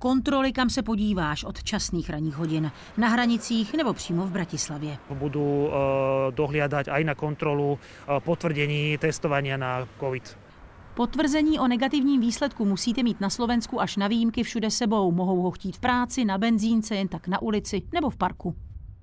Kontroly, kam se podíváš od časných ranních hodin. Na hranicích nebo přímo v Bratislavě. Budú uh, dohliadať aj na kontrolu uh, potvrdení testovania na COVID. Potvrzení o negativním výsledku musíte mít na Slovensku až na výjimky všude sebou. Mohou ho chtít v práci, na benzínce, jen tak na ulici nebo v parku.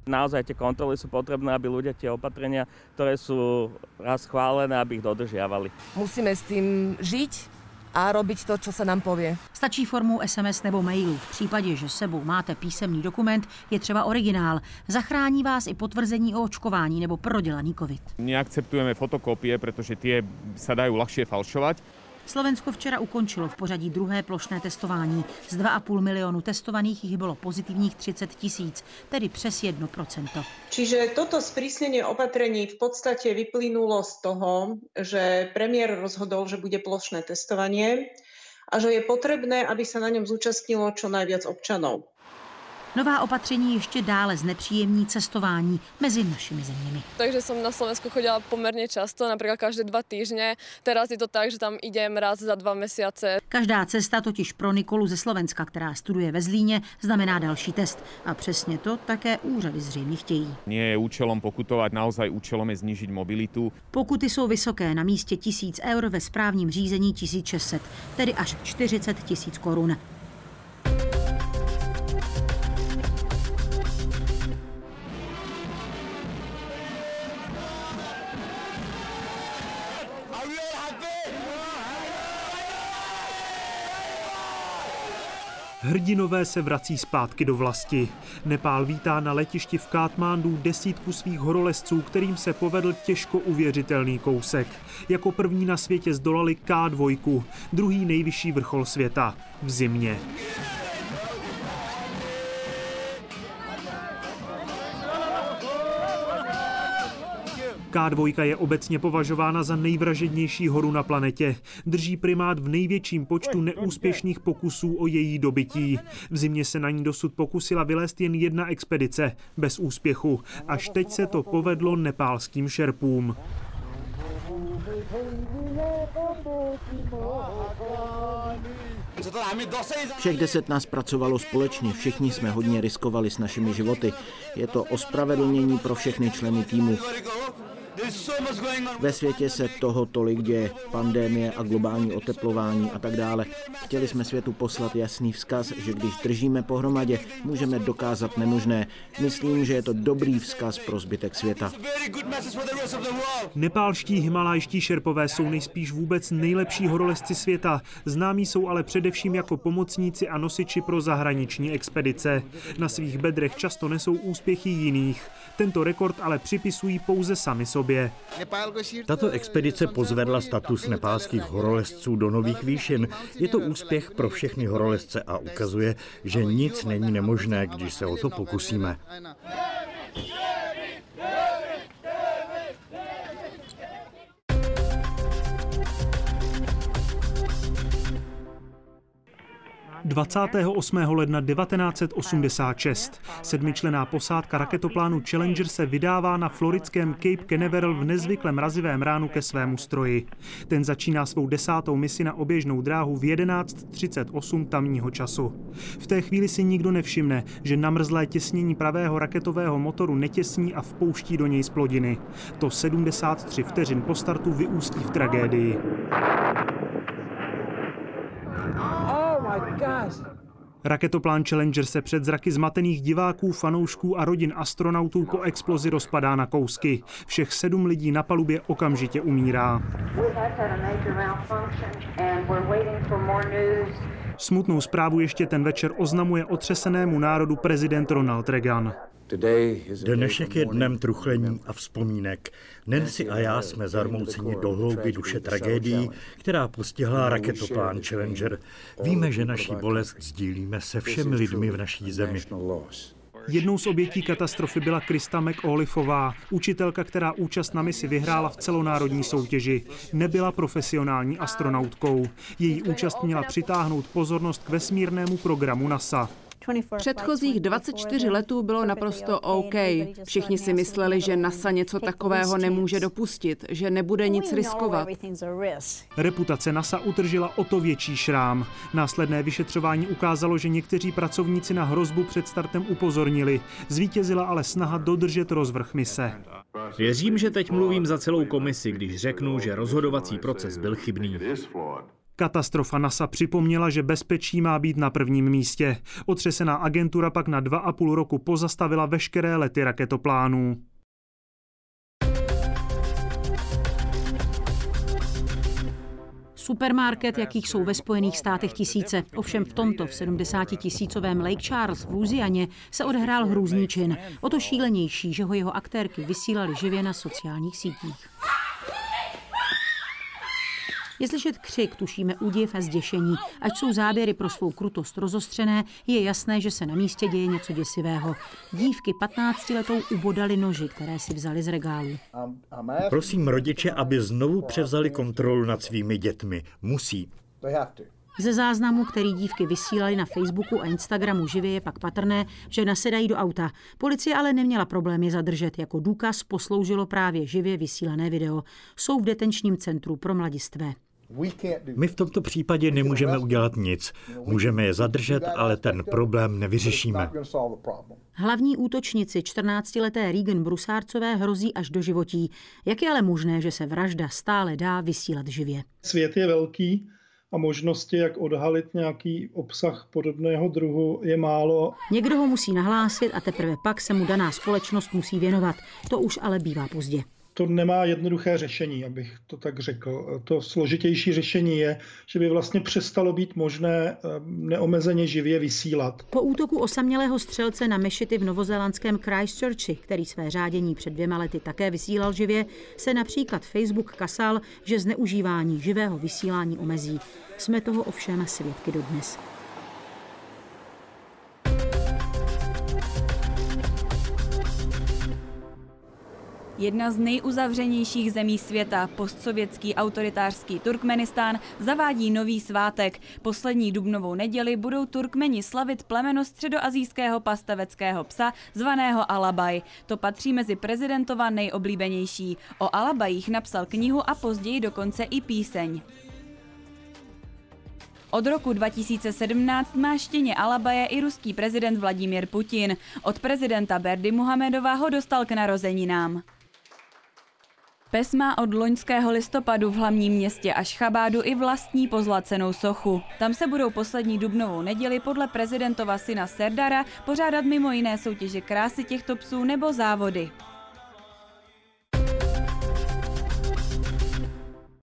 Naozaj tie kontroly sú potrebné, aby ľudia tie opatrenia, ktoré sú raz schválené, aby ich dodržiavali. Musíme s tým žiť a robiť to, čo sa nám povie. Stačí formou SMS nebo mailu. V případě, že sebou máte písemný dokument, je třeba originál. Zachrání vás i potvrzení o očkování nebo prodělaný COVID. Neakceptujeme fotokópie, pretože tie sa dajú ľahšie falšovať. Slovensko včera ukončilo v pořadí druhé plošné testování. Z 2,5 milionu testovaných jich bylo pozitivních 30 tisíc, tedy přes 1%. Čiže toto sprísnenie opatrení v podstate vyplynulo z toho, že premiér rozhodol, že bude plošné testovanie a že je potrebné, aby sa na ňom zúčastnilo čo najviac občanov. Nová opatření ještě dále znepříjemní cestování mezi našimi zeměmi. Takže som na Slovensku chodila pomerne často, napríklad každé dva týždne. Teraz je to tak, že tam idem raz za dva mesiace. Každá cesta totiž pro Nikolu ze Slovenska, která studuje ve Zlíně, znamená další test. A přesně to také úřady zřejmě chtějí. Nie je účelom pokutovať, naozaj účelom je znížiť mobilitu. Pokuty jsou vysoké, na místě 1000 eur, ve správním řízení 1600, tedy až 40 tisíc korun. Hrdinové se vrací zpátky do vlasti. Nepál vítá na letišti v Kátmándu desítku svých horolezců, kterým se povedl těžko uvěřitelný kousek. Jako první na světě zdolali K2, druhý nejvyšší vrchol světa v zimě. K2 je obecně považována za nejvražednější horu na planetě. Drží primát v největším počtu neúspěšných pokusů o její dobytí. V zimě se na ní dosud pokusila vylézt jen jedna expedice, bez úspěchu. Až teď se to povedlo nepálským šerpům. Všech deset nás pracovalo společně, všichni jsme hodně riskovali s našimi životy. Je to ospravedlnění pro všechny členy týmu. Ve světě se toho tolik děje, pandémie a globální oteplování a tak dále. Chtěli jsme světu poslat jasný vzkaz, že když držíme pohromadě, můžeme dokázat nemožné. Myslím, že je to dobrý vzkaz pro zbytek světa. Nepálští himalajští šerpové jsou nejspíš vůbec nejlepší horolezci světa. Známí jsou ale především jako pomocníci a nosiči pro zahraniční expedice. Na svých bedrech často nesou úspěchy jiných. Tento rekord ale připisují pouze sami sobě. Tato expedice pozvedla status nepálských horolezců do nových výšin. Je to úspěch pro všechny horolezce a ukazuje, že nic není nemožné, když se o to pokusíme. 28. ledna 1986 sedmičlená posádka raketoplánu Challenger se vydává na floridském Cape Canaveral v nezvykle mrazivém ránu ke svému stroji. Ten začíná svou desátou misi na oběžnou dráhu v 11.38 tamního času. V té chvíli si nikdo nevšimne, že namrzlé těsnění pravého raketového motoru netěsní a vpouští do něj splodiny. To 73 vteřin po startu vyústí v tragédii. Raketoplán Challenger se před zraky zmatených diváků, fanoušků a rodin astronautů po explozi rozpadá na kousky. Všech sedm lidí na palubě okamžitě umírá. Smutnou zprávu ještě ten večer oznamuje otřesenému národu prezident Ronald Reagan. Dnešek je dnem truchlení a vzpomínek. Nancy a já jsme zarmouceni do hlouby duše tragédií, která postihla raketoplán Challenger. Víme, že naší bolest sdílíme se všemi lidmi v naší zemi. Jednou z obětí katastrofy byla Krista McAulifová, učitelka, která účast na misi vyhrála v celonárodní soutěži. Nebyla profesionální astronautkou. Její účast měla přitáhnout pozornost k vesmírnému programu NASA. Předchozích 24 letů bylo naprosto OK. Všichni si mysleli, že NASA něco takového nemůže dopustit, že nebude nic riskovat. Reputace NASA utržila o to větší šrám. Následné vyšetřování ukázalo, že někteří pracovníci na hrozbu před startem upozornili. Zvítězila ale snaha dodržet rozvrh mise. Věřím, že teď mluvím za celou komisi, když řeknu, že rozhodovací proces byl chybný. Katastrofa NASA připomněla, že bezpečí má být na prvním místě. Otřesená agentura pak na dva a půl roku pozastavila veškeré lety raketoplánů. Supermarket, jakých jsou ve Spojených státech tisíce. Ovšem v tomto v 70 tisícovém Lake Charles v Louisianě se odehrál hrůzný čin. O to šílenější, že ho jeho aktérky vysílali živě na sociálních sítích. Je slyšet křik, tušíme údiv a zděšení. Ať jsou záběry pro svou krutost rozostřené, je jasné, že se na místě děje něco děsivého. Dívky 15 letou ubodali noži, které si vzali z regálu. Prosím rodiče, aby znovu převzali kontrolu nad svými dětmi. Musí. Ze záznamu, který dívky vysílali na Facebooku a Instagramu živě, je pak patrné, že nasedají do auta. Policie ale neměla problém je zadržet. Jako důkaz posloužilo právě živě vysílané video. Jsou v detenčním centru pro mladistvé. My v tomto případě nemůžeme udělat nic. Můžeme je zadržet, ale ten problém nevyřešíme. Hlavní útočnici 14-leté Regan Brusárcové hrozí až do životí. Jak je ale možné, že se vražda stále dá vysílat živě? Svět je velký a možnosti, jak odhalit nějaký obsah podobného druhu, je málo. Někdo ho musí nahlásit a teprve pak se mu daná společnost musí věnovat. To už ale bývá pozdě to nemá jednoduché řešení, abych to tak řekl. To složitější řešení je, že by vlastně přestalo být možné eh, neomezeně živě vysílat. Po útoku osamělého střelce na mešity v novozélandském Christchurchi, který své řádění před dvěma lety také vysílal živě, se například Facebook kasal, že zneužívání živého vysílání omezí. Jsme toho ovšem svědky dodnes. Jedna z nejuzavřenějších zemí světa, postsovětský autoritářský Turkmenistán, zavádí nový svátek. Poslední dubnovou neděli budou Turkmeni slavit plemeno středoazijského pastaveckého psa zvaného Alabaj. To patří mezi prezidentova nejoblíbenější. O Alabajích napsal knihu a později dokonce i píseň. Od roku 2017 má štěně Alabaje i ruský prezident Vladimír Putin. Od prezidenta Berdy Muhamedova ho dostal k narozeninám. Pes má od loňského listopadu v hlavním městě Ašchabádu i vlastní pozlacenou sochu. Tam se budou poslední dubnovou neděli podle prezidentova syna Serdara pořádat mimo jiné soutěže krásy těchto psů nebo závody.